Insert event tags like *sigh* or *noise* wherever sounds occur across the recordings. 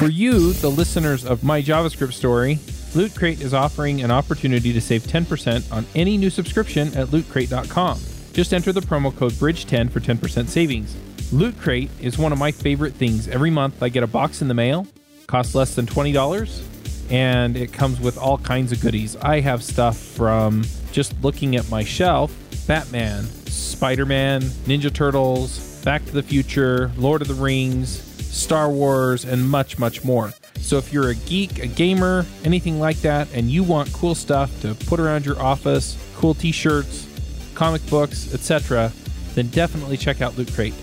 For you, the listeners of my JavaScript story, Loot Crate is offering an opportunity to save 10% on any new subscription at lootcrate.com. Just enter the promo code BRIDGE10 for 10% savings. Loot Crate is one of my favorite things. Every month I get a box in the mail, costs less than $20, and it comes with all kinds of goodies. I have stuff from just looking at my shelf Batman, Spider Man, Ninja Turtles, Back to the Future, Lord of the Rings, Star Wars, and much, much more. So if you're a geek, a gamer, anything like that, and you want cool stuff to put around your office, cool t-shirts, comic books, etc., then definitely check out Loot Crate.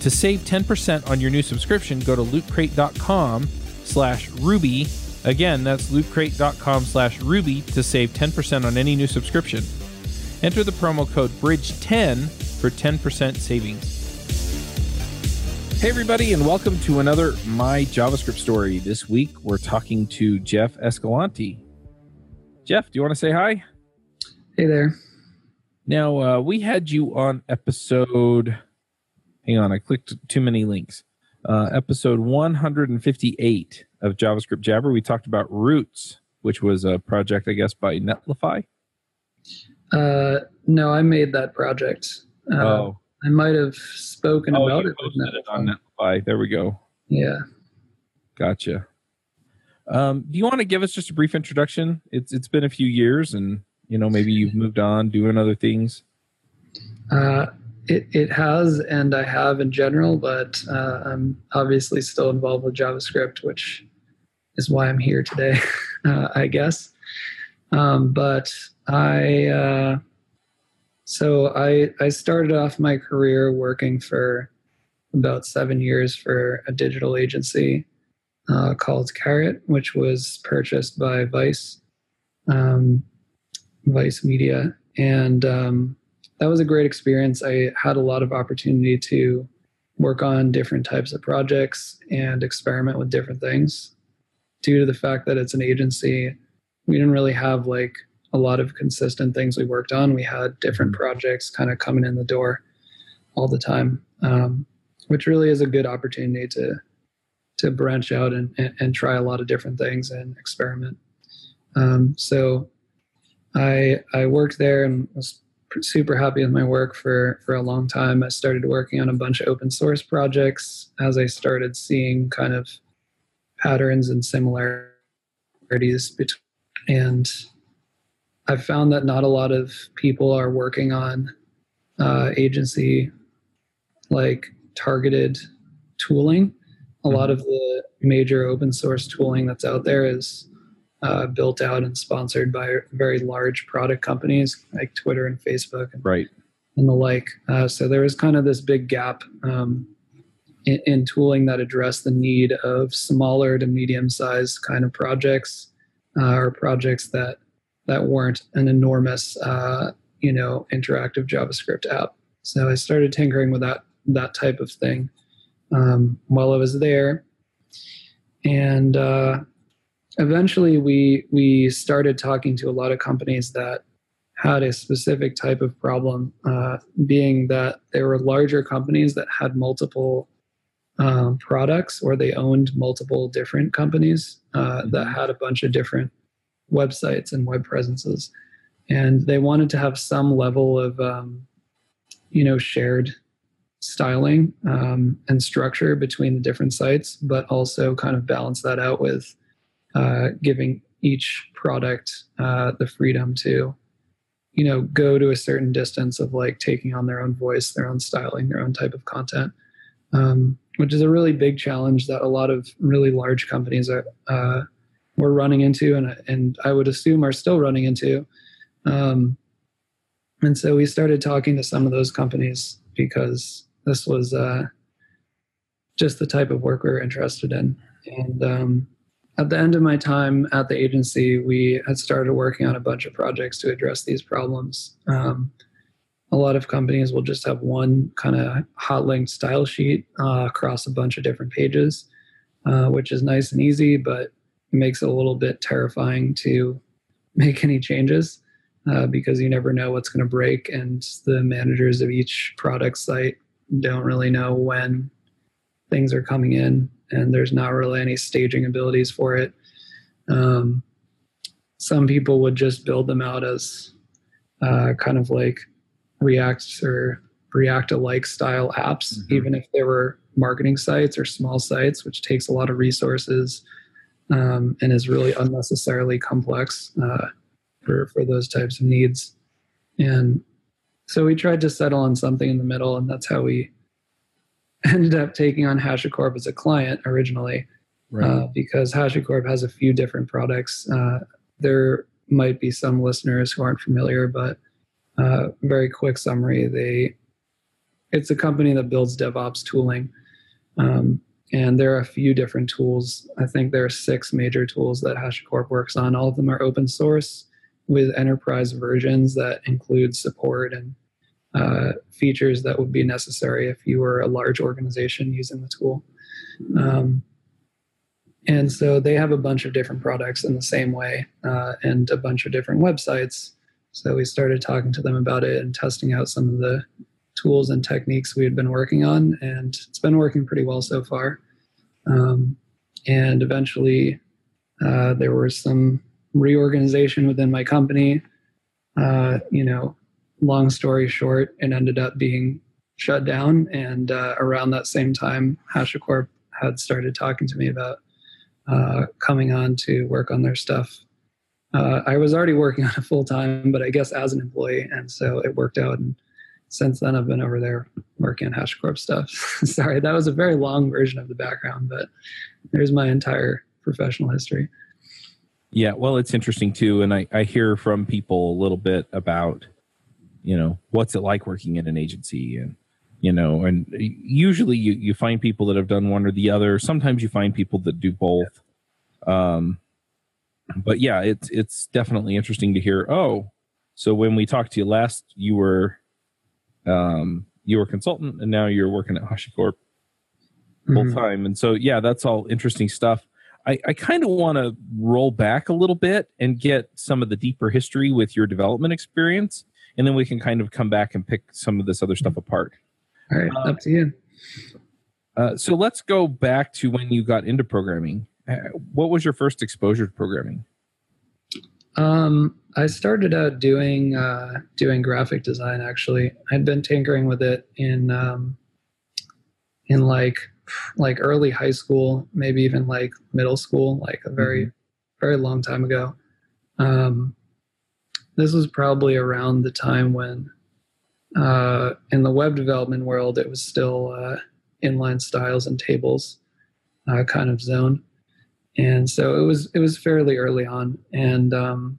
To save 10% on your new subscription, go to lootcrate.com slash ruby. Again, that's lootcrate.com slash ruby to save 10% on any new subscription. Enter the promo code BRIDGE10 for 10% savings. Hey, everybody, and welcome to another My JavaScript story. This week, we're talking to Jeff Escalante. Jeff, do you want to say hi? Hey there. Now, uh, we had you on episode. Hang on, I clicked too many links. Uh, episode 158 of JavaScript Jabber. We talked about Roots, which was a project, I guess, by Netlify. Uh, no, I made that project. Uh, oh, I might have spoken oh, about it. it on Netlify. Netlify. There we go. Yeah. Gotcha. Um, do you want to give us just a brief introduction? It's it's been a few years, and you know maybe you've moved on, doing other things. Uh, it, it has, and I have in general, but uh, I'm obviously still involved with JavaScript, which is why I'm here today, *laughs* uh, I guess. Um, but I, uh, so I, I started off my career working for about seven years for a digital agency uh, called Carrot, which was purchased by Vice, um, Vice Media. And um, that was a great experience. I had a lot of opportunity to work on different types of projects and experiment with different things. Due to the fact that it's an agency, we didn't really have like a lot of consistent things we worked on. We had different projects kind of coming in the door all the time, um, which really is a good opportunity to to branch out and, and, and try a lot of different things and experiment. Um, so I I worked there and was super happy with my work for for a long time. I started working on a bunch of open source projects as I started seeing kind of patterns and similarities between and I've found that not a lot of people are working on uh, agency like targeted tooling. A lot of the major open source tooling that's out there is uh, built out and sponsored by very large product companies like Twitter and Facebook and, Right. and the like. Uh, so there was kind of this big gap um, in, in tooling that addressed the need of smaller to medium sized kind of projects uh, or projects that that weren't an enormous, uh, you know, interactive JavaScript app. So I started tinkering with that that type of thing um, while I was there, and uh, eventually we we started talking to a lot of companies that had a specific type of problem, uh, being that they were larger companies that had multiple um, products or they owned multiple different companies uh, that had a bunch of different websites and web presences. And they wanted to have some level of um, you know shared styling um, and structure between the different sites but also kind of balance that out with uh, giving each product uh, the freedom to you know go to a certain distance of like taking on their own voice their own styling their own type of content um, which is a really big challenge that a lot of really large companies are uh, we're running into and and I would assume are still running into. Um, and so we started talking to some of those companies because this was uh, just the type of work we were interested in. And um, at the end of my time at the agency, we had started working on a bunch of projects to address these problems. Um, a lot of companies will just have one kind of hot linked style sheet uh, across a bunch of different pages, uh, which is nice and easy, but it makes it a little bit terrifying to make any changes uh, because you never know what's going to break, and the managers of each product site don't really know when things are coming in and there's not really any staging abilities for it. Um, some people would just build them out as uh, kind of like React or React alike style apps, mm-hmm. even if they were marketing sites or small sites, which takes a lot of resources um, and is really unnecessarily complex uh, for, for those types of needs. And so we tried to settle on something in the middle, and that's how we ended up taking on HashiCorp as a client originally, right. uh, because HashiCorp has a few different products. Uh, there might be some listeners who aren't familiar, but uh, very quick summary: they it's a company that builds DevOps tooling. Um, and there are a few different tools. I think there are six major tools that HashiCorp works on. All of them are open source with enterprise versions that include support and uh, features that would be necessary if you were a large organization using the tool. Um, and so they have a bunch of different products in the same way uh, and a bunch of different websites. So we started talking to them about it and testing out some of the tools and techniques we had been working on, and it's been working pretty well so far. Um, and eventually, uh, there was some reorganization within my company. Uh, you know, long story short, it ended up being shut down. And uh, around that same time, HashiCorp had started talking to me about uh, coming on to work on their stuff. Uh, I was already working on it full time, but I guess as an employee, and so it worked out. And since then, I've been over there working on HashiCorp stuff. *laughs* Sorry, that was a very long version of the background, but there's my entire professional history. Yeah, well, it's interesting too, and I, I hear from people a little bit about, you know, what's it like working in an agency, and you know, and usually you you find people that have done one or the other. Sometimes you find people that do both. Um, but yeah, it's it's definitely interesting to hear. Oh, so when we talked to you last, you were um, you were a consultant and now you're working at HashiCorp full mm-hmm. time. And so, yeah, that's all interesting stuff. I, I kind of want to roll back a little bit and get some of the deeper history with your development experience. And then we can kind of come back and pick some of this other stuff apart. All right, uh, up to you. Uh, so let's go back to when you got into programming. Uh, what was your first exposure to programming? Um, I started out doing uh, doing graphic design. Actually, I'd been tinkering with it in um, in like like early high school, maybe even like middle school, like a very mm-hmm. very long time ago. Um, this was probably around the time when uh, in the web development world it was still uh, inline styles and tables uh, kind of zone and so it was it was fairly early on. And um,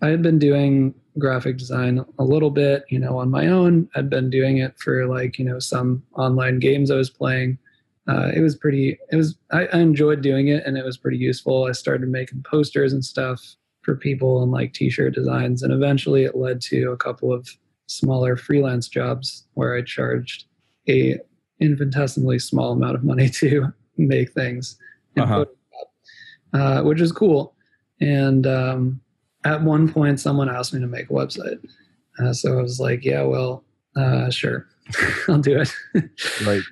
i had been doing graphic design a little bit you know on my own. I'd been doing it for like you know some online games i was playing. Uh, it was pretty it was I, I enjoyed doing it and it was pretty useful. I started making posters and stuff for people and like t-shirt designs. And eventually it led to a couple of smaller freelance jobs where i charged a infinitesimally small amount of money *laughs* to make things uh-huh. uh, which is cool. And um, at one point, someone asked me to make a website. Uh, so I was like, yeah, well, uh, sure, *laughs* I'll do it. right.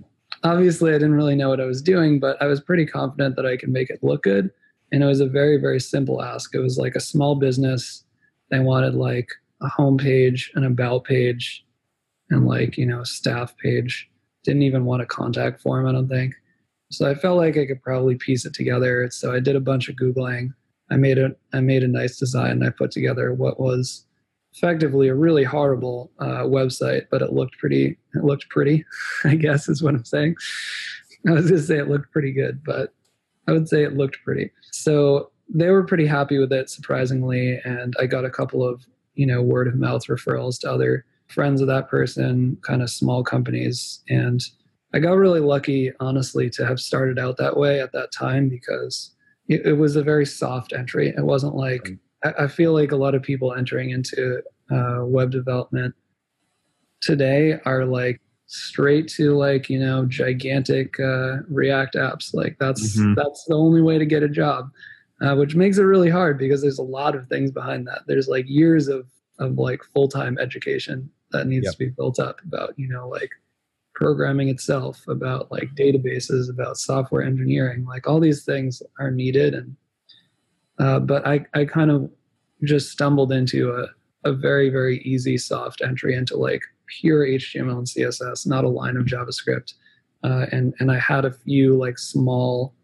Obviously, I didn't really know what I was doing, but I was pretty confident that I could make it look good. And it was a very, very simple ask. It was like a small business. They wanted like a homepage, an about page, and like, you know, a staff page. Didn't even want a contact form, I don't think. So I felt like I could probably piece it together. So I did a bunch of googling. I made a I made a nice design. I put together what was effectively a really horrible uh, website, but it looked pretty. It looked pretty, *laughs* I guess is what I'm saying. I was gonna say it looked pretty good, but I would say it looked pretty. So they were pretty happy with it, surprisingly, and I got a couple of you know word of mouth referrals to other friends of that person, kind of small companies, and I got really lucky, honestly, to have started out that way at that time because it, it was a very soft entry. It wasn't like, I, I, feel like a lot of people entering into uh, web development today are like straight to like, you know, gigantic uh, React apps. Like that's, mm-hmm. that's the only way to get a job, uh, which makes it really hard because there's a lot of things behind that. There's like years of, of like full-time education that needs yep. to be built up about, you know, like programming itself, about like databases, about software engineering. Like all these things are needed, and uh, but I I kind of just stumbled into a a very very easy soft entry into like pure HTML and CSS, not a line of JavaScript, uh, and and I had a few like small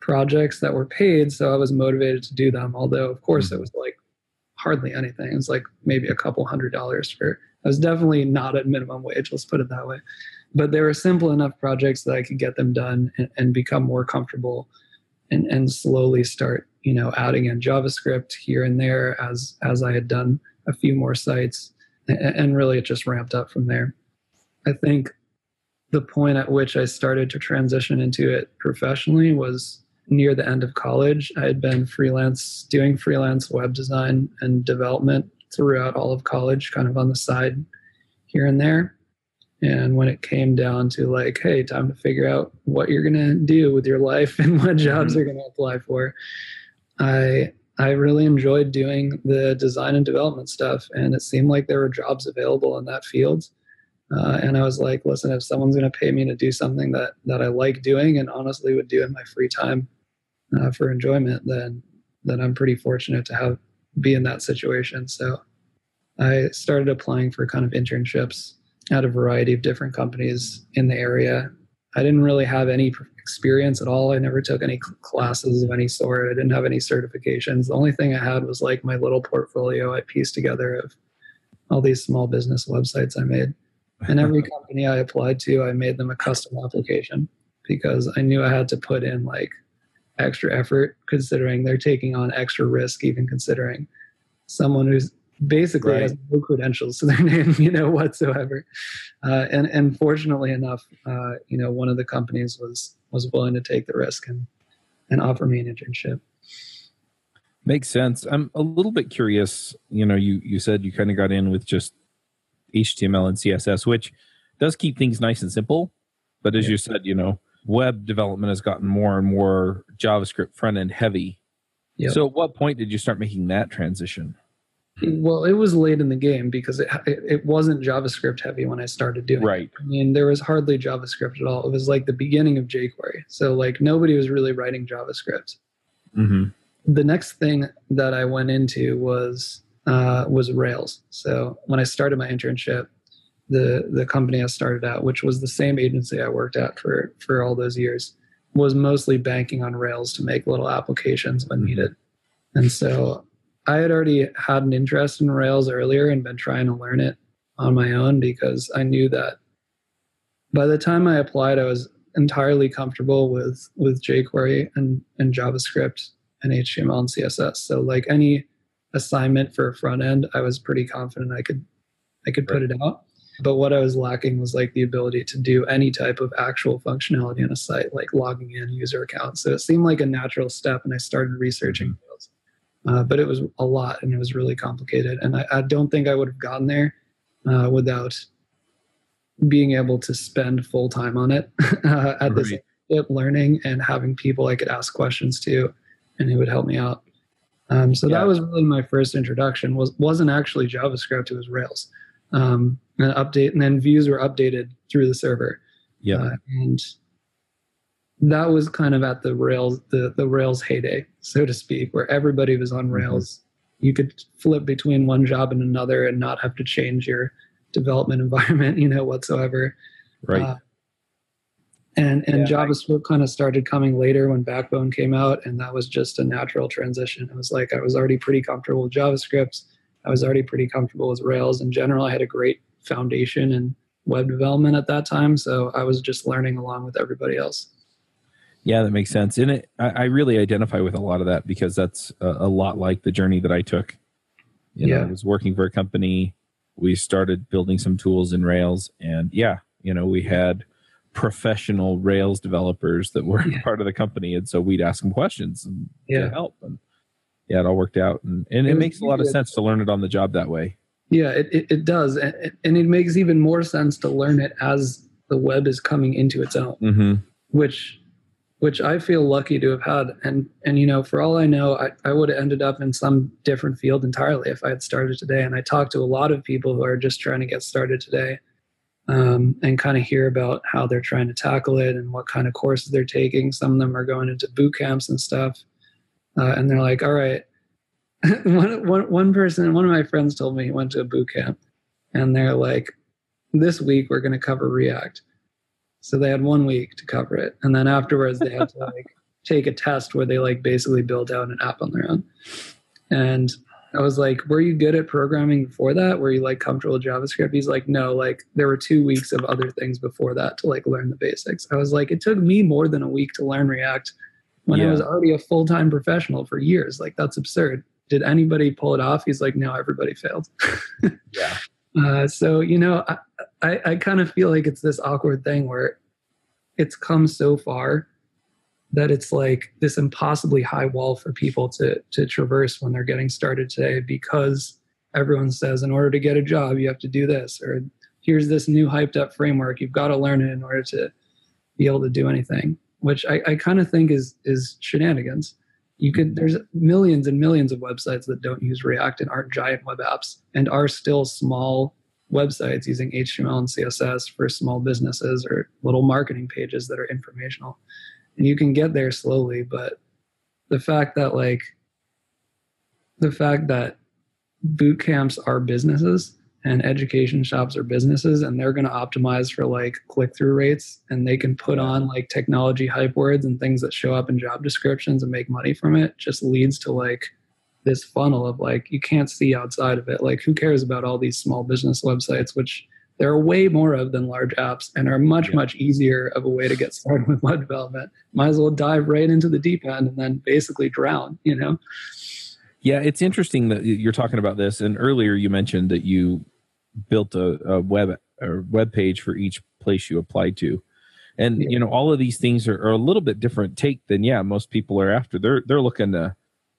projects that were paid, so I was motivated to do them. Although of course it was like hardly anything. It was like maybe a couple hundred dollars for. I was definitely not at minimum wage. Let's put it that way. But they were simple enough projects that I could get them done and, and become more comfortable, and and slowly start you know adding in JavaScript here and there as as I had done a few more sites, and really it just ramped up from there. I think the point at which I started to transition into it professionally was near the end of college. I had been freelance, doing freelance web design and development throughout all of college, kind of on the side here and there. And when it came down to like, hey, time to figure out what you're gonna do with your life *laughs* and what jobs mm-hmm. you're gonna apply for, I I really enjoyed doing the design and development stuff, and it seemed like there were jobs available in that field. Uh, and I was like, listen, if someone's going to pay me to do something that that I like doing and honestly would do in my free time uh, for enjoyment, then then I'm pretty fortunate to have be in that situation. So I started applying for kind of internships at a variety of different companies in the area. I didn't really have any experience at all. I never took any classes of any sort. I didn't have any certifications. The only thing I had was like my little portfolio I pieced together of all these small business websites I made. And every *laughs* company I applied to, I made them a custom application because I knew I had to put in like extra effort considering they're taking on extra risk, even considering someone who's basically right. has no credentials to their *laughs* name, you know, whatsoever. Uh, and and fortunately enough, uh, you know, one of the companies was was willing to take the risk and and offer me an internship. Makes sense. I'm a little bit curious. You know, you you said you kind of got in with just HTML and CSS, which does keep things nice and simple. But as yeah. you said, you know, web development has gotten more and more JavaScript front end heavy. Yep. So, at what point did you start making that transition? Well, it was late in the game because it, it wasn't JavaScript heavy when I started doing right. it. I mean, there was hardly JavaScript at all. It was like the beginning of jQuery. So, like, nobody was really writing JavaScript. Mm-hmm. The next thing that I went into was uh, was Rails. So, when I started my internship, the the company I started at, which was the same agency I worked at for for all those years, was mostly banking on Rails to make little applications when mm-hmm. needed. And so I had already had an interest in Rails earlier and been trying to learn it on my own because I knew that by the time I applied, I was entirely comfortable with with jQuery and, and JavaScript and HTML and CSS. So like any assignment for a front end, I was pretty confident I could I could put it out. But what I was lacking was like the ability to do any type of actual functionality on a site, like logging in user accounts. So it seemed like a natural step, and I started researching. Uh, but it was a lot, and it was really complicated. And I, I don't think I would have gotten there uh, without being able to spend full time on it *laughs* uh, at right. this learning and having people I could ask questions to, and who would help me out. Um, so yeah. that was really my first introduction. was wasn't actually JavaScript; it was Rails um, and update, and then views were updated through the server. Yeah, uh, and that was kind of at the Rails the the Rails heyday, so to speak, where everybody was on mm-hmm. Rails. Mm-hmm. You could flip between one job and another and not have to change your development *laughs* environment, you know, whatsoever. Right. Uh, and and yeah, JavaScript kind of started coming later when Backbone came out, and that was just a natural transition. It was like I was already pretty comfortable with JavaScript. I was already pretty comfortable with Rails. In general, I had a great foundation in web development at that time, so I was just learning along with everybody else. Yeah, that makes sense. And it, I, I really identify with a lot of that because that's a, a lot like the journey that I took. You know, yeah. I was working for a company. We started building some tools in Rails, and yeah, you know, we had professional Rails developers that were *laughs* yeah. part of the company, and so we'd ask them questions and yeah. help. And yeah, it all worked out, and and it, it makes a lot of sense to learn it on the job that way. Yeah, it it, it does, and, and it makes even more sense to learn it as the web is coming into its own, mm-hmm. which which I feel lucky to have had. And and you know, for all I know, I, I would have ended up in some different field entirely if I had started today. And I talk to a lot of people who are just trying to get started today. um, and kind of hear about how they're trying to tackle it and what kind of courses they're taking. Some of them are going into boot camps and stuff. Uh, and they're like, all right, *laughs* one, one, one person, one of my friends told me he went to a boot camp and they're like, this week we're going to cover React. So they had one week to cover it. And then afterwards they had to *laughs* like take a test where they like basically build out an app on their own. And I was like, were you good at programming before that? Were you like comfortable with JavaScript? He's like, no, like there were two weeks of other things before that to like learn the basics. I was like, it took me more than a week to learn React when yeah. I was already a full time professional for years. Like that's absurd. Did anybody pull it off? He's like, no, everybody failed. *laughs* yeah. Uh, so you know, I, I, I kind of feel like it's this awkward thing where it's come so far that it's like this impossibly high wall for people to to traverse when they're getting started today because everyone says in order to get a job you have to do this or here's this new hyped up framework. You've got to learn it in order to be able to do anything which i, I kind of think is is shenanigans you could there's millions and millions of websites that don't use react and aren't giant web apps and are still small websites using html and css for small businesses or little marketing pages that are informational. And you can get there slowly but the fact that like the fact that boot camps are businesses and education shops are businesses and they're going to optimize for like click-through rates and they can put on like technology hype words and things that show up in job descriptions and make money from it just leads to like this funnel of like you can't see outside of it like who cares about all these small business websites which there are way more of than large apps and are much, much easier of a way to get started *laughs* with web development. Might as well dive right into the deep end and then basically drown, you know? Yeah, it's interesting that you're talking about this. And earlier you mentioned that you built a, a web or web page for each place you applied to. And yeah. you know, all of these things are, are a little bit different take than yeah, most people are after. They're they're looking to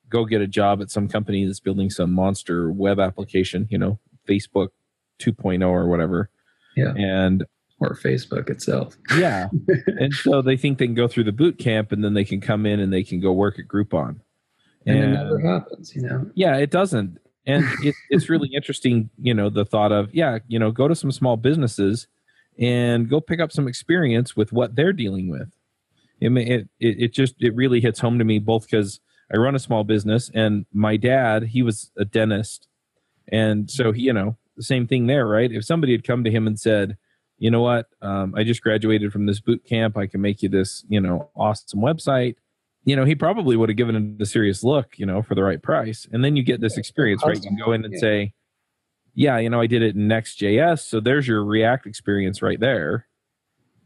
go get a job at some company that's building some monster web application, you know, Facebook 2.0 or whatever. Yeah. And or Facebook itself. yeah. *laughs* and so they think they can go through the boot camp and then they can come in and they can go work at Groupon. And, and it never happens, you know. Yeah, it doesn't. And *laughs* it, it's really interesting, you know, the thought of, yeah, you know, go to some small businesses and go pick up some experience with what they're dealing with. It, it, it just, it really hits home to me both because I run a small business and my dad, he was a dentist. And so he, you know, the same thing there, right? If somebody had come to him and said, you know what, um, I just graduated from this boot camp, I can make you this, you know, awesome website. You know, he probably would have given it a serious look, you know, for the right price. And then you get this experience, right? You can go in and say, yeah, you know, I did it in Next.js, so there's your React experience right there.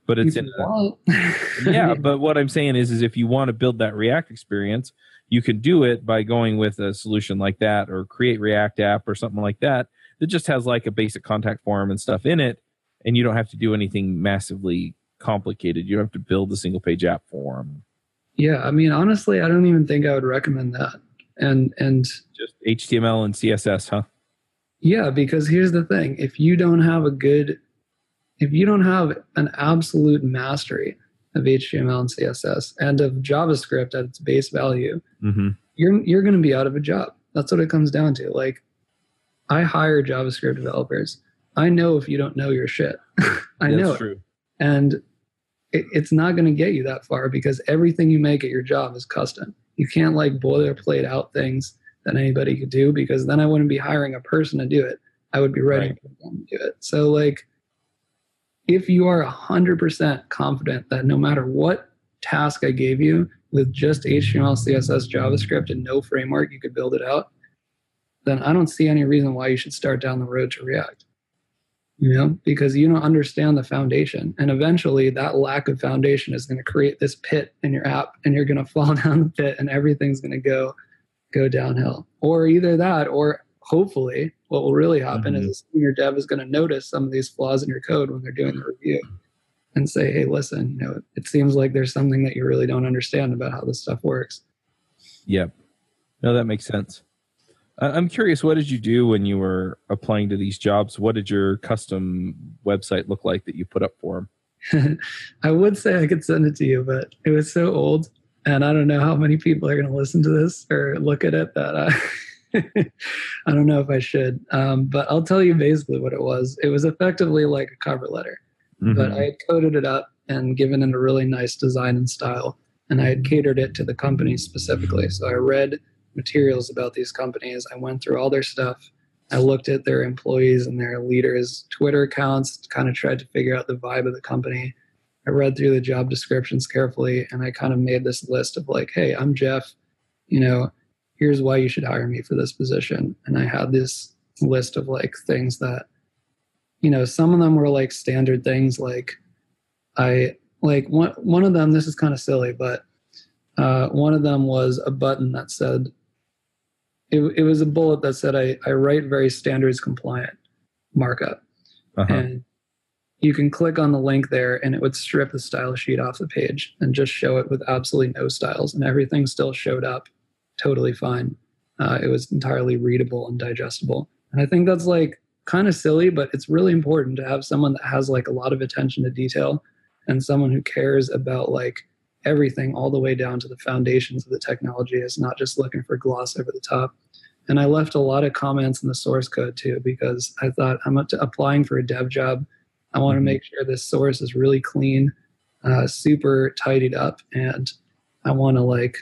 But it's in a, *laughs* yeah. But what I'm saying is, is if you want to build that React experience, you can do it by going with a solution like that, or create React app or something like that that just has like a basic contact form and stuff in it and you don't have to do anything massively complicated you don't have to build a single page app form yeah i mean honestly i don't even think i would recommend that and and just html and css huh yeah because here's the thing if you don't have a good if you don't have an absolute mastery of html and css and of javascript at its base value mm-hmm. you're you're going to be out of a job that's what it comes down to like I hire JavaScript developers. I know if you don't know your shit. *laughs* I know. True. And it, it's not going to get you that far because everything you make at your job is custom. You can't like boilerplate out things that anybody could do because then I wouldn't be hiring a person to do it. I would be writing right. them to do it. So like if you are 100% confident that no matter what task I gave you with just HTML, CSS, JavaScript, and no framework, you could build it out, then I don't see any reason why you should start down the road to React. You know, because you don't understand the foundation. And eventually that lack of foundation is going to create this pit in your app and you're going *laughs* to fall down the pit and everything's going to go go downhill. Or either that or hopefully what will really happen mm-hmm. is your dev is going to notice some of these flaws in your code when they're doing the review and say, hey, listen, you know, it seems like there's something that you really don't understand about how this stuff works. Yep. No, that makes sense. I'm curious, what did you do when you were applying to these jobs? What did your custom website look like that you put up for them? *laughs* I would say I could send it to you, but it was so old, and I don't know how many people are going to listen to this or look at it that uh, *laughs* I don't know if I should, um, but I'll tell you basically what it was. It was effectively like a cover letter, mm-hmm. but I had coded it up and given it a really nice design and style, and I had catered it to the company specifically. So I read materials about these companies. I went through all their stuff. I looked at their employees and their leaders' Twitter accounts, kind of tried to figure out the vibe of the company. I read through the job descriptions carefully and I kind of made this list of like, hey, I'm Jeff. You know, here's why you should hire me for this position. And I had this list of like things that, you know, some of them were like standard things like I like one one of them, this is kind of silly, but uh, one of them was a button that said it, it was a bullet that said I, I write very standards compliant markup. Uh-huh. And you can click on the link there and it would strip the style sheet off the page and just show it with absolutely no styles and everything still showed up totally fine. Uh, it was entirely readable and digestible. And I think that's like kind of silly, but it's really important to have someone that has like a lot of attention to detail and someone who cares about like everything all the way down to the foundations of the technology is not just looking for gloss over the top. And I left a lot of comments in the source code too because I thought I'm applying for a dev job. I want to mm-hmm. make sure this source is really clean, uh, super tidied up, and I want to like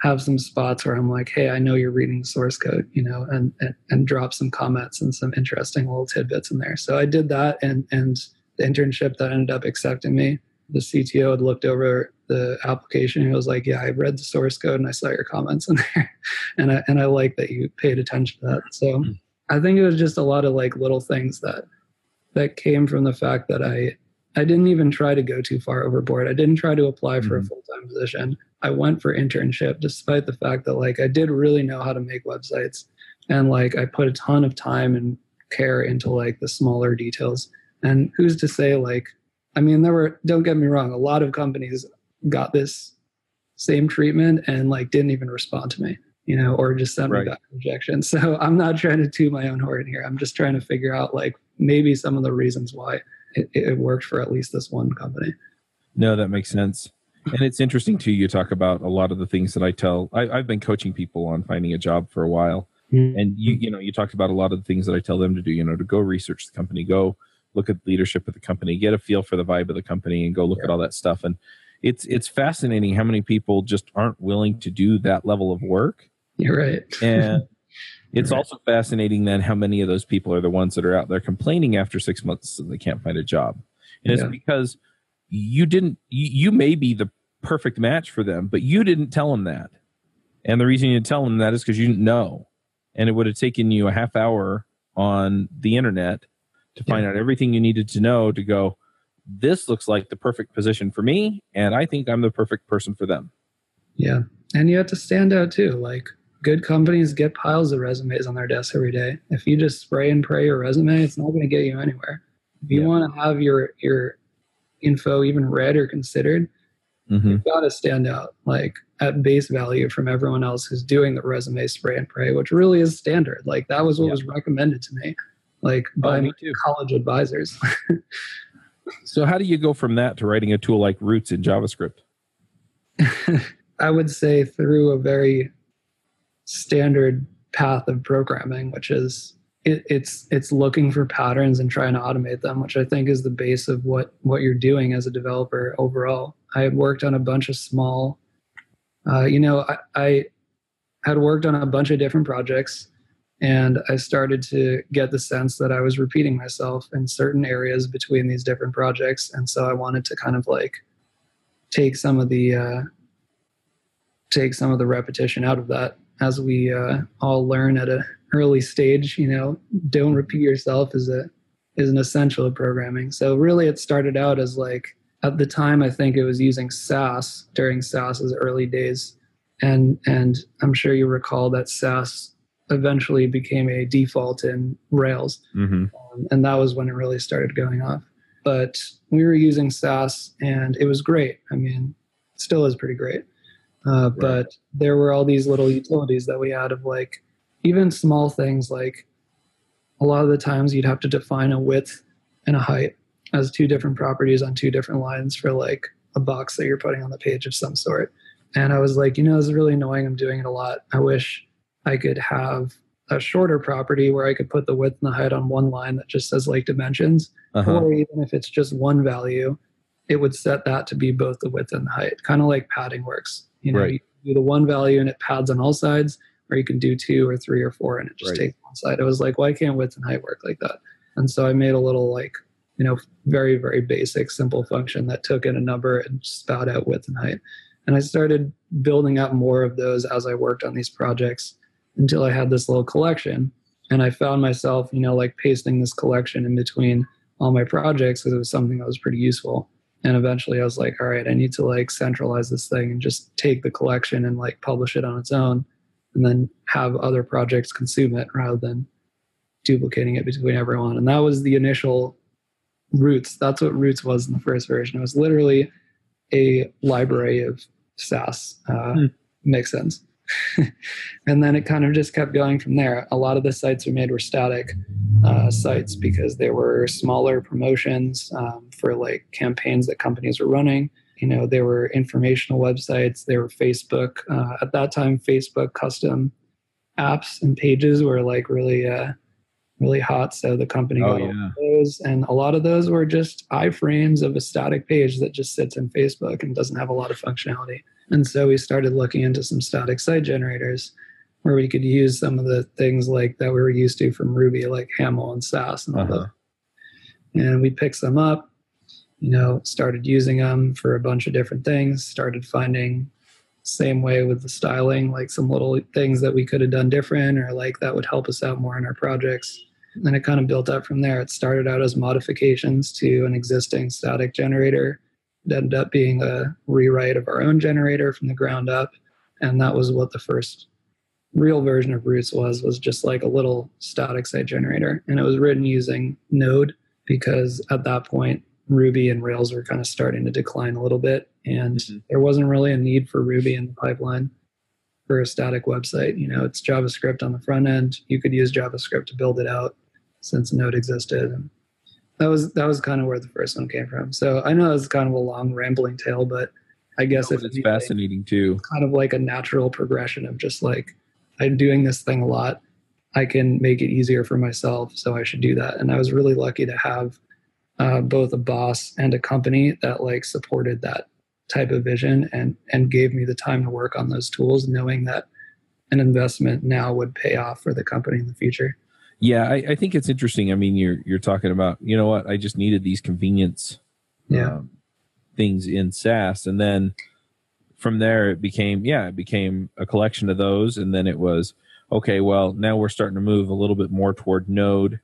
have some spots where I'm like, hey, I know you're reading the source code, you know, and, and and drop some comments and some interesting little tidbits in there. So I did that, and and the internship that ended up accepting me, the CTO had looked over the application. He was like, "Yeah, I read the source code and I saw your comments in there, *laughs* and I and I like that you paid attention to that." So mm-hmm. I think it was just a lot of like little things that that came from the fact that I I didn't even try to go too far overboard. I didn't try to apply for mm-hmm. a full time position. I went for internship, despite the fact that like I did really know how to make websites, and like I put a ton of time and care into like the smaller details. And who's to say like I mean, there were, don't get me wrong, a lot of companies got this same treatment and like didn't even respond to me, you know, or just sent right. me back rejection. *laughs* So I'm not trying to toot my own horn here. I'm just trying to figure out like maybe some of the reasons why it, it worked for at least this one company. No, that makes sense. And it's interesting too. You talk about a lot of the things that I tell. I, have been coaching people on finding a job for a while, mm-hmm. and you you know you talked about a lot of the things that I tell them to do. You know, to go research the company, go look at leadership of the company, get a feel for the vibe of the company, and go look yeah. at all that stuff. And it's it's fascinating how many people just aren't willing to do that level of work. You're right. And *laughs* it's right. also fascinating then how many of those people are the ones that are out there complaining after six months and they can't find a job. And yeah. it's because you didn't you, you may be the perfect match for them, but you didn't tell them that. And the reason you didn't tell them that is because you didn't know. And it would have taken you a half hour on the internet to find yeah. out everything you needed to know to go, this looks like the perfect position for me, and I think I'm the perfect person for them. Yeah. And you have to stand out too. Like good companies get piles of resumes on their desks every day. If you just spray and pray your resume, it's not going to get you anywhere. If you yeah. want to have your your info even read or considered, mm-hmm. you've got to stand out like at base value from everyone else who's doing the resume spray and pray, which really is standard. Like that was what yeah. was recommended to me like oh, by oh, college advisors. *laughs* so how do you go from that to writing a tool like Roots in JavaScript? *laughs* I would say through a very standard path of programming, which is it, it's it's looking for patterns and trying to automate them, which I think is the base of what what you're doing as a developer overall. I had worked on a bunch of small, uh, you know, I, I had worked on a bunch of different projects and I started to get the sense that I was repeating myself in certain areas between these different projects. And so I wanted to kind of like take some of the uh, take some of the repetition out of that as we uh, all learn at an early stage. You know, don't repeat yourself is a is an essential of programming. So really, it started out as like at the time I think it was using Sass during Sass's early days, and and I'm sure you recall that Sass eventually became a default in Rails. Mm-hmm. Um, and that was when it really started going off. But we were using Sass and it was great. I mean, still is pretty great. Uh, right. But there were all these little utilities that we had of like even small things like a lot of the times you'd have to define a width and a height as two different properties on two different lines for like a box that you're putting on the page of some sort. And I was like, you know, this is really annoying. I'm doing it a lot. I wish I could have a shorter property where I could put the width and the height on one line that just says like dimensions, uh-huh. or even if it's just one value, it would set that to be both the width and the height, kind of like padding works. You know, right. you do the one value and it pads on all sides, or you can do two or three or four and it just right. takes one side. It was like, why can't width and height work like that? And so I made a little like, you know, very, very basic, simple function that took in a number and spat out width and height. And I started building up more of those as I worked on these projects until I had this little collection. And I found myself, you know, like pasting this collection in between all my projects because it was something that was pretty useful. And eventually I was like, all right, I need to like centralize this thing and just take the collection and like publish it on its own and then have other projects consume it rather than duplicating it between everyone. And that was the initial Roots. That's what Roots was in the first version. It was literally a library of Sass uh, mm. mixins. *laughs* and then it kind of just kept going from there. A lot of the sites we made were static uh, sites because they were smaller promotions um, for like campaigns that companies were running. You know, there were informational websites. there were Facebook. Uh, at that time, Facebook custom apps and pages were like really, uh, really hot. So the company oh, got yeah. those, and a lot of those were just iframes of a static page that just sits in Facebook and doesn't have a lot of functionality. And so we started looking into some static site generators where we could use some of the things like that we were used to from Ruby, like Haml and Sass and all uh-huh. that. And we picked some up, you know, started using them for a bunch of different things, started finding same way with the styling, like some little things that we could have done different or like that would help us out more in our projects. And then it kind of built up from there. It started out as modifications to an existing static generator it ended up being a rewrite of our own generator from the ground up. And that was what the first real version of Roots was, was just like a little static site generator. And it was written using Node because at that point, Ruby and Rails were kind of starting to decline a little bit. And mm-hmm. there wasn't really a need for Ruby in the pipeline for a static website. You know, it's JavaScript on the front end. You could use JavaScript to build it out since Node existed. That was that was kind of where the first one came from. So I know it's kind of a long rambling tale, but I guess no, it's fascinating too. Kind of like a natural progression of just like I'm doing this thing a lot. I can make it easier for myself, so I should do that. And I was really lucky to have uh, both a boss and a company that like supported that type of vision and and gave me the time to work on those tools, knowing that an investment now would pay off for the company in the future. Yeah, I, I, think it's interesting. I mean, you're you're talking about, you know what? I just needed these convenience yeah. um, things in Sass, and then from there it became yeah, it became a collection of those, and then it was okay. Well, now we're starting to move a little bit more toward Node,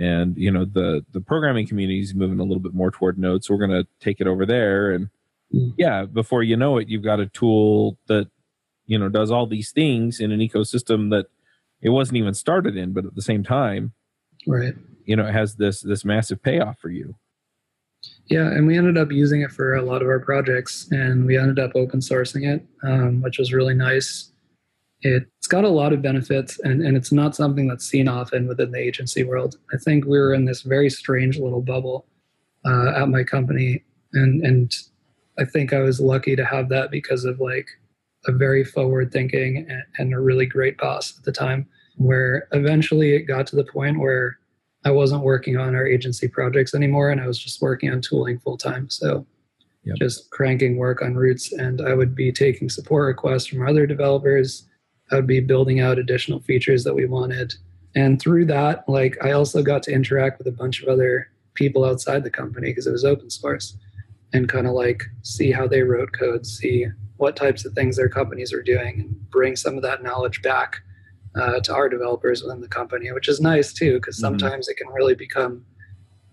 and you know the the programming community is moving a little bit more toward Node, so we're going to take it over there, and mm. yeah, before you know it, you've got a tool that you know does all these things in an ecosystem that it wasn't even started in, but at the same time, right? You know, it has this this massive payoff for you. Yeah, and we ended up using it for a lot of our projects, and we ended up open sourcing it, um, which was really nice. It's got a lot of benefits, and, and it's not something that's seen often within the agency world. I think we were in this very strange little bubble uh, at my company, and and I think I was lucky to have that because of like a very forward thinking and, and, a really great boss at the time where eventually it got to the point where I wasn't working on our agency projects anymore and I was just working on tooling full time. So yep. just cranking work on roots and I would be taking support requests from other developers. I would be building out additional features that we wanted. And through that, like I also got to interact with a bunch of other people outside the company because it was open source and kind of like see how they wrote code, see what types of things their companies are doing and bring some of that knowledge back uh, to our developers within the company, which is nice too, because mm-hmm. sometimes mm-hmm. it can really become,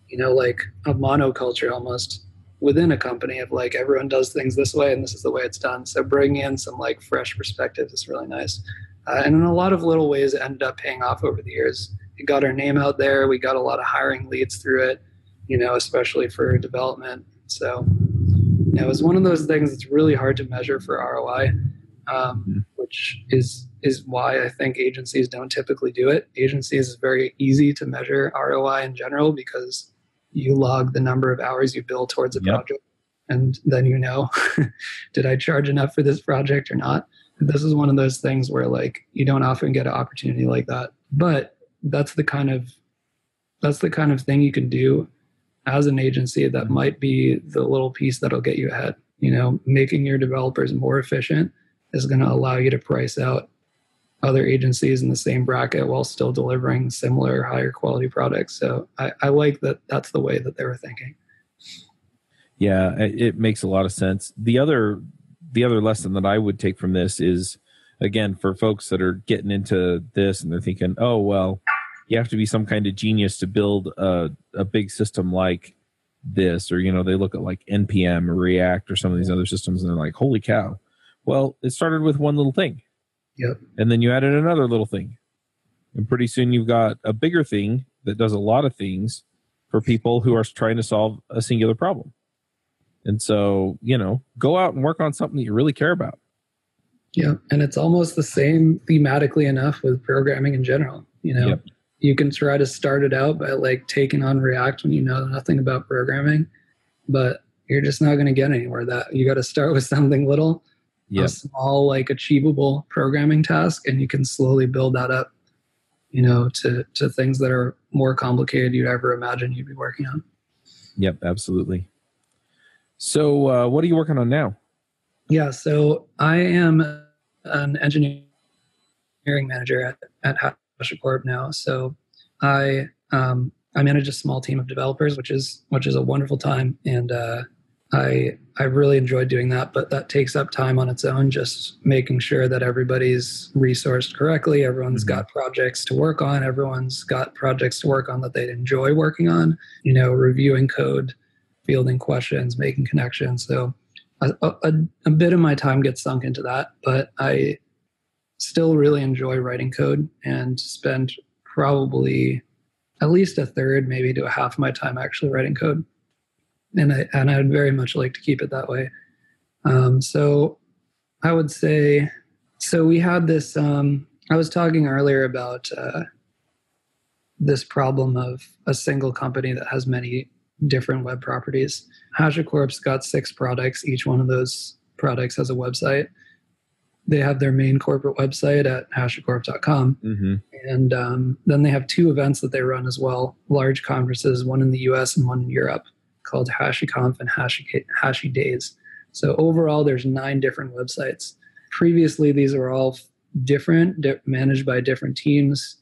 you know, like a monoculture almost within a company of like everyone does things this way and this is the way it's done. So bringing in some like fresh perspectives is really nice. Uh, and in a lot of little ways, it ended up paying off over the years. It got our name out there. We got a lot of hiring leads through it, you know, especially for development. So it was one of those things that's really hard to measure for ROI, um, mm-hmm. which is is why I think agencies don't typically do it. Agencies is very easy to measure ROI in general because you log the number of hours you bill towards a yep. project, and then you know, *laughs* did I charge enough for this project or not? This is one of those things where like you don't often get an opportunity like that but that's the kind of that's the kind of thing you can do as an agency that mm-hmm. might be the little piece that'll get you ahead. You know, making your developers more efficient is going to allow you to price out other agencies in the same bracket while still delivering similar higher quality products. So I, I like that that's the way that they were thinking. Yeah, it makes a lot of sense. The other the other lesson that I would take from this is again for folks that are getting into this and they're thinking, oh well, you have to be some kind of genius to build a, a big system like this, or you know, they look at like npm or React or some of these other systems and they're like, holy cow. Well, it started with one little thing. Yep. And then you added another little thing. And pretty soon you've got a bigger thing that does a lot of things for people who are trying to solve a singular problem. And so, you know, go out and work on something that you really care about. Yeah. And it's almost the same thematically enough with programming in general. You know, yep. You can try to start it out by like taking on React when you know nothing about programming, but you're just not going to get anywhere. That you got to start with something little, yep. a small, like achievable programming task, and you can slowly build that up, you know, to, to things that are more complicated you'd ever imagine you'd be working on. Yep, absolutely. So, uh, what are you working on now? Yeah, so I am an engineering manager at, at HashiCorp now. So, I um, I manage a small team of developers, which is which is a wonderful time, and uh, I I really enjoy doing that. But that takes up time on its own, just making sure that everybody's resourced correctly, everyone's mm-hmm. got projects to work on, everyone's got projects to work on that they enjoy working on. You know, reviewing code fielding questions, making connections. So a, a, a, bit of my time gets sunk into that, but I still really enjoy writing code and spend probably at least a third, maybe to a half of my time actually writing code. And I and I'd very much like to keep it that way. Um, so I would say, so we had this. Um, I was talking earlier about uh, this problem of a single company that has many different web properties. HashiCorp's got six products. Each one of those products has a website. They have their main corporate website at hashicorp.com. Mm-hmm. And um, then they have two events that they run as well large conferences, one in the US and one in Europe, called HashiConf and Hashi, Hashi Days. So overall, there's nine different websites. Previously, these were all different, di- managed by different teams,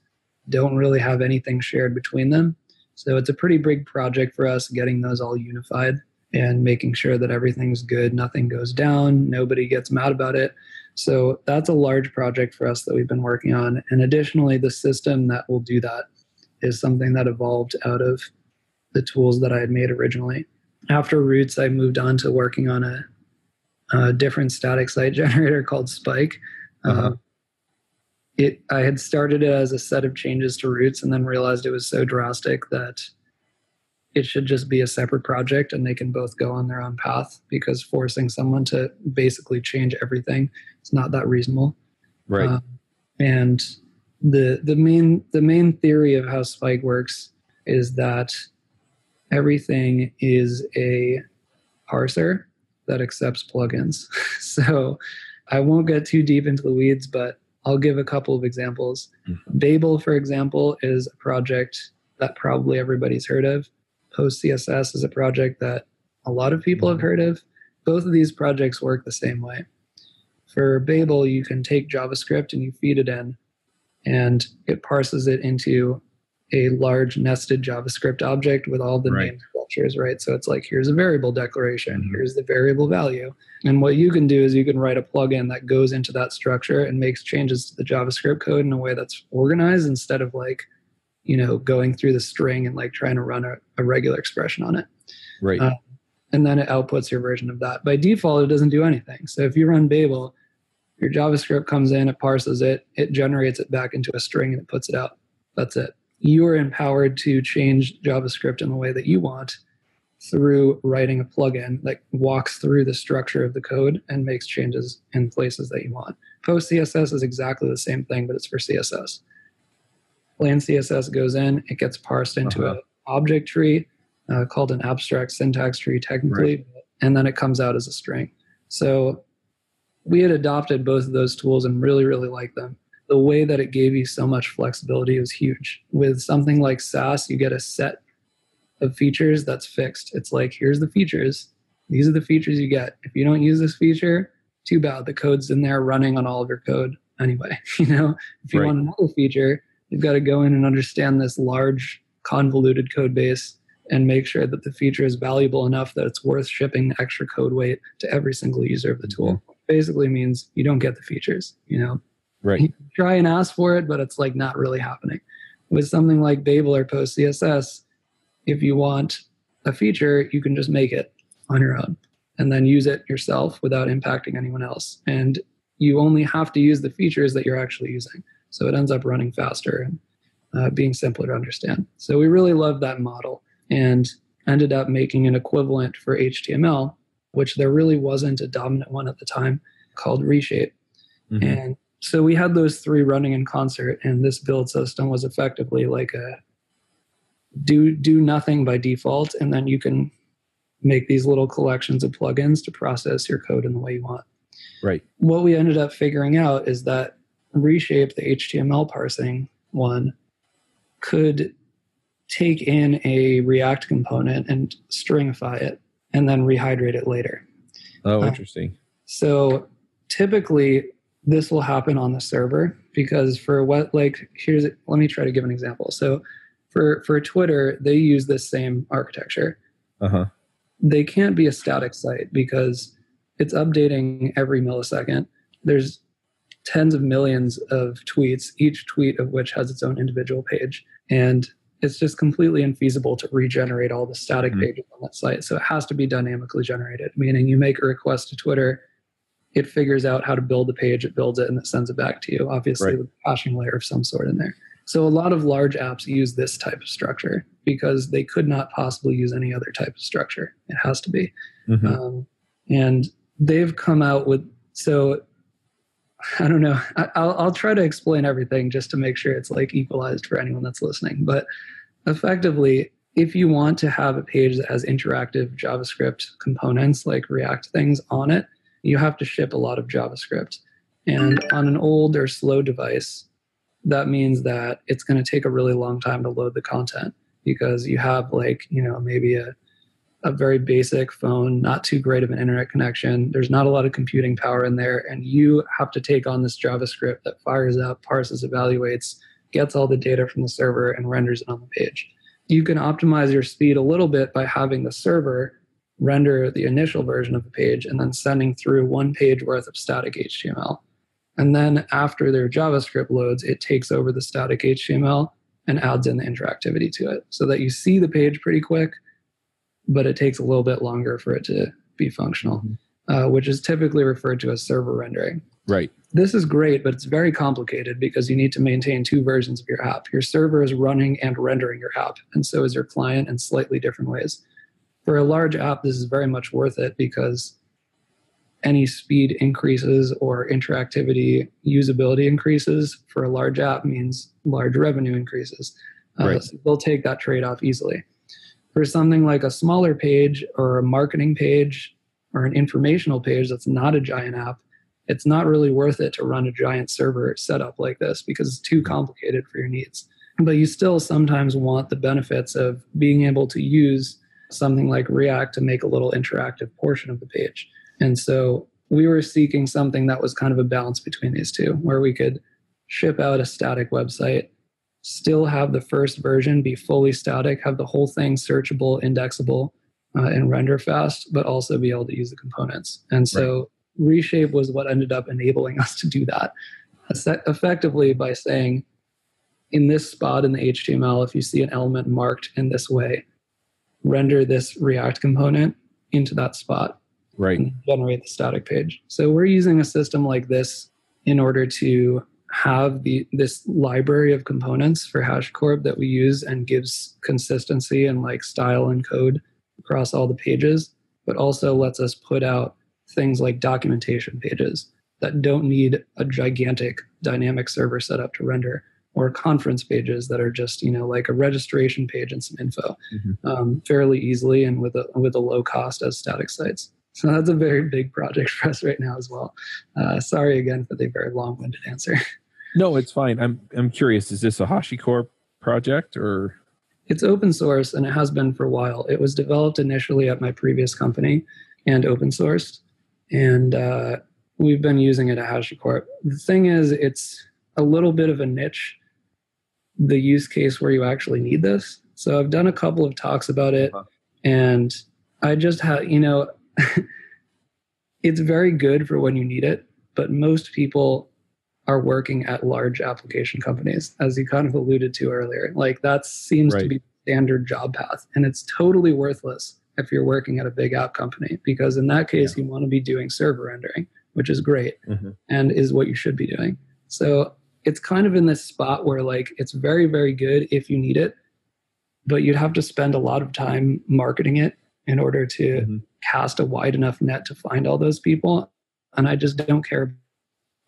don't really have anything shared between them. So it's a pretty big project for us getting those all unified and making sure that everything's good, nothing goes down, nobody gets mad about it. So that's a large project for us that we've been working on. And additionally, the system that will do that is something that evolved out of the tools that I had made originally. After Roots, I moved on to working on a, a different static site *laughs* generator called Spike. Uh-huh. Uh, it I had started it as a set of changes to roots and then realized it was so drastic that it should just be a separate project and they can both go on their own path because forcing someone to basically change everything is not that reasonable. Right. Um, and the the main the main theory of how Spike works is that everything is a parser that accepts plugins. *laughs* so I won't get too deep into the weeds, but I'll give a couple of examples. Mm-hmm. Babel, for example, is a project that probably everybody's heard of. Post CSS is a project that a lot of people have mm-hmm. heard of. Both of these projects work the same way. For Babel, you can take JavaScript and you feed it in, and it parses it into a large nested JavaScript object with all the right. names structures, right? So it's like here's a variable declaration, mm-hmm. here's the variable value. And what you can do is you can write a plugin that goes into that structure and makes changes to the JavaScript code in a way that's organized instead of like, you know, going through the string and like trying to run a, a regular expression on it. Right. Uh, and then it outputs your version of that. By default, it doesn't do anything. So if you run Babel, your JavaScript comes in, it parses it, it generates it back into a string, and it puts it out. That's it you are empowered to change JavaScript in the way that you want through writing a plugin that walks through the structure of the code and makes changes in places that you want. Post CSS is exactly the same thing, but it's for CSS. Plain CSS goes in, it gets parsed into uh-huh. an object tree uh, called an abstract syntax tree, technically, right. and then it comes out as a string. So we had adopted both of those tools and really, really like them. the way that it gave you so much flexibility was huge. With something like Sass, you get a set of features that's fixed. It's like, here's the features. These are the features you get. If you don't use this feature, too bad. The code's in there running on all of your code anyway. *laughs* You know, if you right. want another feature, you've got to go in and understand this large convoluted code base and make sure that the feature is valuable enough that it's worth shipping extra code weight to every single user of the tool. Mm-hmm. Basically means you don't get the features, you know. Right. You try and ask for it, but it's like not really happening. With something like Babel or Post CSS, if you want a feature, you can just make it on your own and then use it yourself without impacting anyone else. And you only have to use the features that you're actually using. So it ends up running faster and uh, being simpler to understand. So we really loved that model and ended up making an equivalent for HTML, which there really wasn't a dominant one at the time called Reshape. Mm-hmm. And so we had those three running in concert, and this build system was effectively like a do do nothing by default, and then you can make these little collections of plugins to process your code in the way you want. Right. What we ended up figuring out is that reshape the HTML parsing one could take in a React component and stringify it and then rehydrate it later. Oh, uh, interesting. Uh, so typically this will happen on the server because for what like here's let me try to give an example. So for for Twitter, they use this same architecture. Uh-huh. They can't be a static site because it's updating every millisecond. There's tens of millions of tweets, each tweet of which has its own individual page. And it's just completely infeasible to regenerate all the static mm-hmm. pages on that site. So it has to be dynamically generated, meaning you make a request to Twitter, it figures out how to build the page, it builds it, and it sends it back to you, obviously right. with a caching layer of some sort in there. So a lot of large apps use this type of structure because they could not possibly use any other type of structure. It has to be. Mm-hmm. Um, and they've come out with, so I don't know. I, will I'll try to explain everything just to make sure it's like equalized for anyone that's listening. But effectively, if you want to have a page that has interactive JavaScript components like React things on it, you have to ship a lot of JavaScript. And on an old or slow device, that means that it's going to take a really long time to load the content because you have like, you know, maybe a a very basic phone, not too great of an internet connection. There's not a lot of computing power in there, and you have to take on this JavaScript that fires up, parses, evaluates, gets all the data from the server, and renders it on the page. You can optimize your speed a little bit by having the server render the initial version of the page and then sending through one page worth of static HTML. And then after their JavaScript loads, it takes over the static HTML and adds in the interactivity to it so that you see the page pretty quick but it takes a little bit longer for it to be functional, mm-hmm. uh, which is typically referred to as server rendering. Right. This is great, but it's very complicated because you need to maintain two versions of your app. Your server is running and rendering your app, and so is your client in slightly different ways. For a large app, this is very much worth it because any speed increases or interactivity usability increases for a large app means large revenue increases. Uh, right. so they'll take that trade off easily for something like a smaller page or a marketing page or an informational page that's not a giant app, it's not really worth it to run a giant server setup like this because it's too complicated for your needs. But you still sometimes want the benefits of being able to use something like React to make a little interactive portion of the page. And so we were seeking something that was kind of a balance between these two, where we could ship out a static website still have the first version be fully static, have the whole thing searchable, indexable, uh, and render fast, but also be able to use the components. And so right. Reshape was what ended up enabling *laughs* us to do that effectively by saying, in this spot in the HTML, if you see an element marked in this way, render this React component into that spot. Right. And generate the static page. So we're using a system like this in order to have the this library of components for HashiCorp that we use and gives consistency and like style and code across all the pages, but also lets us put out things like documentation pages that don't need a gigantic dynamic server setup to render or conference pages that are just you know like a registration page and some info mm-hmm. um, fairly easily and with a with a low cost as static sites so that's a very big project for us right now as well uh, sorry again for the very long-winded answer no, it's fine. I'm I'm curious. Is this a HashiCorp project or? It's open source and it has been for a while. It was developed initially at my previous company and open sourced, and uh, we've been using it at HashiCorp. The thing is, it's a little bit of a niche. The use case where you actually need this. So I've done a couple of talks about it, uh-huh. and I just have you know, *laughs* it's very good for when you need it, but most people are working at large application companies, as you kind of alluded to earlier. Like that seems right. to be standard job path, and it's totally worthless if you're working at a big app company because in that case yeah. you want to be doing server rendering, which is great mm-hmm. and is what you should be doing. So it's kind of in this spot where like it's very very good if you need it, but you'd have to spend a lot of time marketing it in order to mm-hmm. cast a wide enough net to find all those people. And I just don't care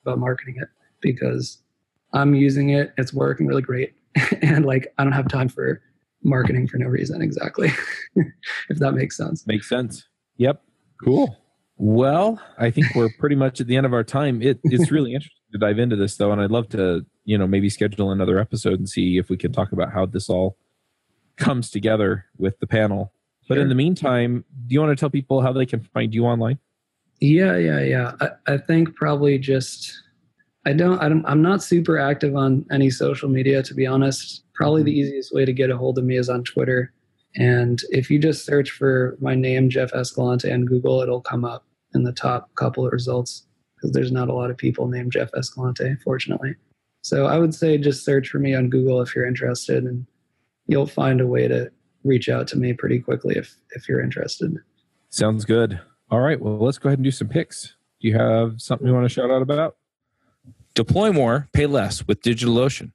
about marketing it because I'm using it. It's working really great. *laughs* and like, I don't have time for marketing for no reason exactly, *laughs* if that makes sense. Makes sense. Yep. Cool. Well, I think we're pretty much at the end of our time. It, it's *laughs* really interesting to dive into this though. And I'd love to, you know, maybe schedule another episode and see if we can talk about how this all comes together with the panel. But sure. in the meantime, do you want to tell people how they can find you online? Yeah, yeah, yeah. I, I think probably just I don't, I don't I'm not super active on any social media to be honest. Probably the mm-hmm. easiest way to get a hold of me is on Twitter. And if you just search for my name, Jeff Escalante, on Google, it'll come up in the top couple of results because there's not a lot of people named Jeff Escalante, fortunately. So I would say just search for me on Google if you're interested, and you'll find a way to reach out to me pretty quickly if if you're interested. Sounds good. All right, well, let's go ahead and do some picks. Do you have something you want to shout out about? Deploy more, pay less with DigitalOcean,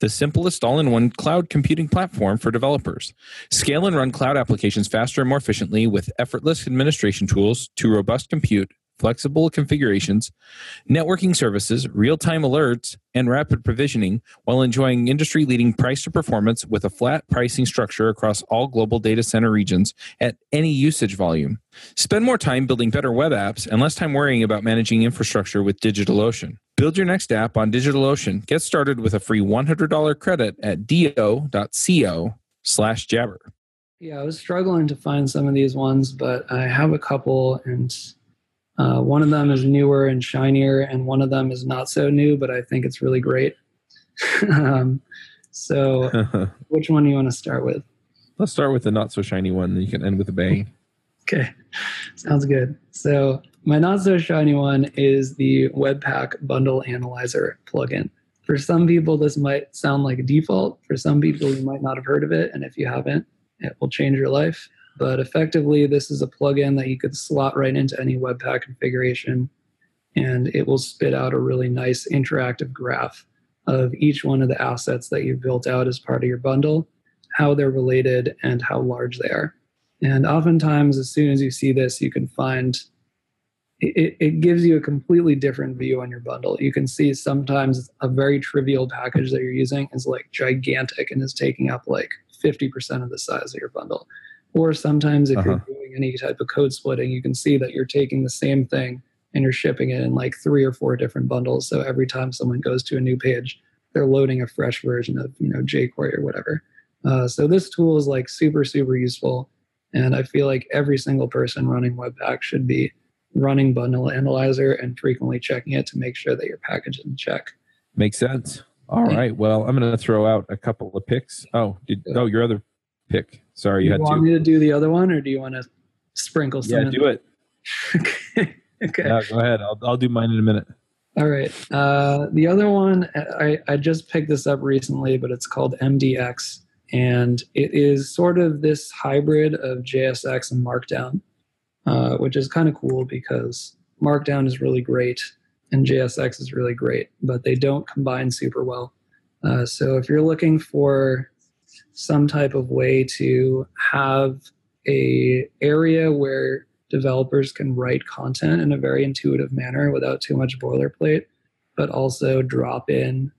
the simplest all in one cloud computing platform for developers. Scale and run cloud applications faster and more efficiently with effortless administration tools to robust compute flexible configurations, networking services, real time alerts, and rapid provisioning while enjoying industry leading price to performance with a flat pricing structure across all global data center regions at any usage volume. Spend more time building better web apps and less time worrying about managing infrastructure with DigitalOcean. Build your next app on DigitalOcean. Get started with a free $100 credit at do.co slash jabber. Yeah, I was struggling to find some of these ones, but I have a couple and uh, one of them is newer and shinier, and one of them is not so new, but I think it's really great. *laughs* um, so, *laughs* which one do you want to start with? Let's start with the not so shiny one, then you can end with a bang. okay, sounds good. So, my not so shiny one is the Webpack Bundle Analyzer plugin. For some people, this might sound like a default. For some people, you might not have heard of it, and if you haven't, it will change your life. But effectively, this is a plugin that you could slot right into any Webpack configuration, and it will spit out a really nice interactive graph of each one of the assets that you've built out as part of your bundle, how they're related, and how large they are. And oftentimes, as soon as you see this, you can find it, it, gives you a completely different view on your bundle. You can see sometimes a very trivial package that you're using is like gigantic and is taking up like 50% of the size of your bundle. Or sometimes if uh-huh. you're doing any type of code splitting, you can see that you're taking the same thing and you're shipping it in like three or four different bundles. So every time someone goes to a new page, they're loading a fresh version of you know jQuery or whatever. Uh, so this tool is like super super useful, and I feel like every single person running Webpack should be running Bundle Analyzer and frequently checking it to make sure that your package is in check. Makes sense. All right. Well, I'm going to throw out a couple of picks. Oh, did, oh, your other pick. Sorry, you, you had want to. me to do the other one, or do you want to sprinkle some? Yeah, do it. okay. *laughs* Okay. Yeah, go ahead. I'll I'll do mine in a minute. All right. Uh, the other one, I, I just picked this up recently, but it's called MDX, and it is sort of this hybrid of JSX and Markdown, uh, which is kind of cool because Markdown is really great and JSX is really great, but they don't combine super well. Uh, so if you're looking for some type of way to have a area where developers can write content in a very intuitive manner without too much boilerplate, but also drop in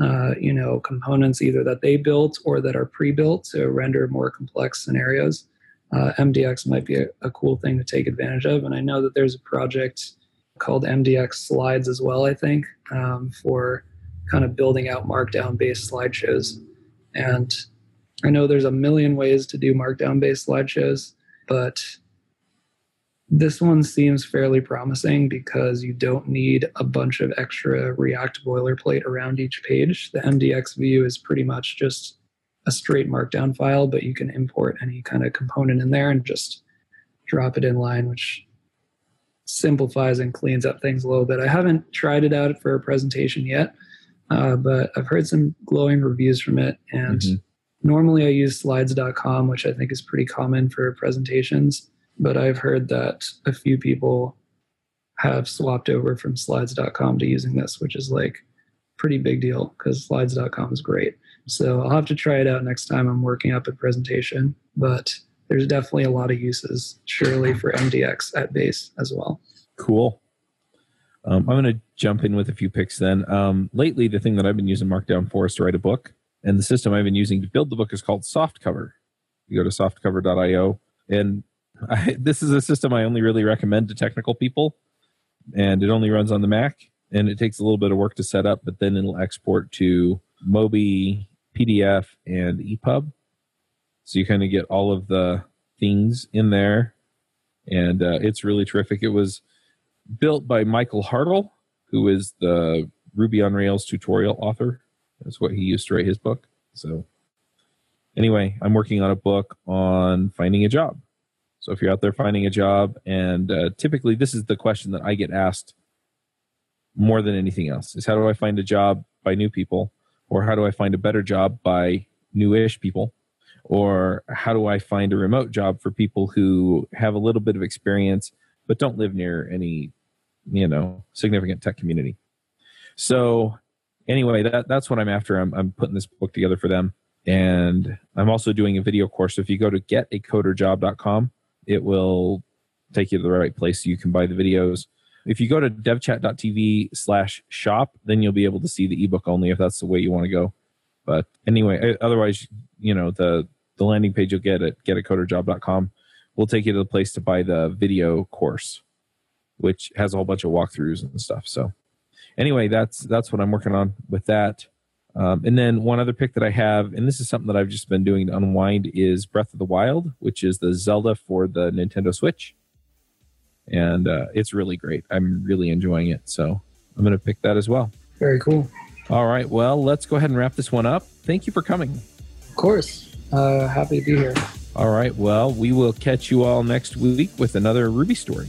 uh, you know components either that they built or that are pre-built to render more complex scenarios. Uh, MDX might be a, a, cool thing to take advantage of, and I know that there's a project called MDX Slides as well. I think um, for kind of building out Markdown based slideshows. And I know there's a million ways to do Markdown based slideshows, but this one seems fairly promising because you don't need a bunch of extra React boilerplate around each page. The MDX view is pretty much just a straight markdown file, but you can import any kind of component in there and just drop it in line, which simplifies and cleans up things a little bit. I haven't tried it out for a presentation yet, uh, but I've heard some glowing reviews from it. And mm-hmm. Normally I use slides.com, which I think is pretty common for presentations but I've heard that a few people have swapped over from slides.com to using this, which is like pretty big deal because slides.com is great. So I'll have to try it out next time I'm working up a presentation, but there's definitely a lot of uses surely for MDX at base as well. Cool. Um, I'm going to jump in with a few picks then. Um, lately, the thing that I've been using Markdown for is to write a book, and the system I've been using to build the book is called Softcover. You go to softcover.io, and *laughs* I, this is a system I only really recommend to technical people, and it only runs on the Mac, and it takes a little bit of work to set up, but then it'll export to Mobi, PDF, and EPUB. So you kind of get all of the things in there, and uh, it's really terrific. It was built by Michael Hartl, who is the Ruby on Rails tutorial author. That's what he used to write his book. So, anyway, I'm working on a book on finding a job. So if you're out there finding a job, and uh, typically this is the question that I get asked more than anything else is how do I find a job by new people, or how do I find a better job by newish people, or how do I find a remote job for people who have a little bit of experience but don't live near any, you know, significant tech community. So anyway, that that's what I'm after. I'm I'm putting this book together for them. And I'm also doing a video course. So if you go to getacoderjob.com, it will take you to the right place so you can buy the videos. If you go to devchat.tv slash shop, then you'll be able to see the ebook only if that's the way you want to go. But anyway, otherwise, you know, the, the landing page you'll get at getacoderjob.com will take you to the place to buy the video course, which has a whole bunch of walkthroughs and stuff. So anyway, that's that's what I'm working on with that. Um, and then one other pick that I have, and this is something that I've just been doing to unwind, is Breath of the Wild, which is the Zelda for the Nintendo Switch. And uh, it's really great. I'm really enjoying it. So I'm going to pick that as well. Very cool. All right. Well, let's go ahead and wrap this one up. Thank you for coming. Of course. Uh, happy to be here. All right. Well, we will catch you all next week with another Ruby story.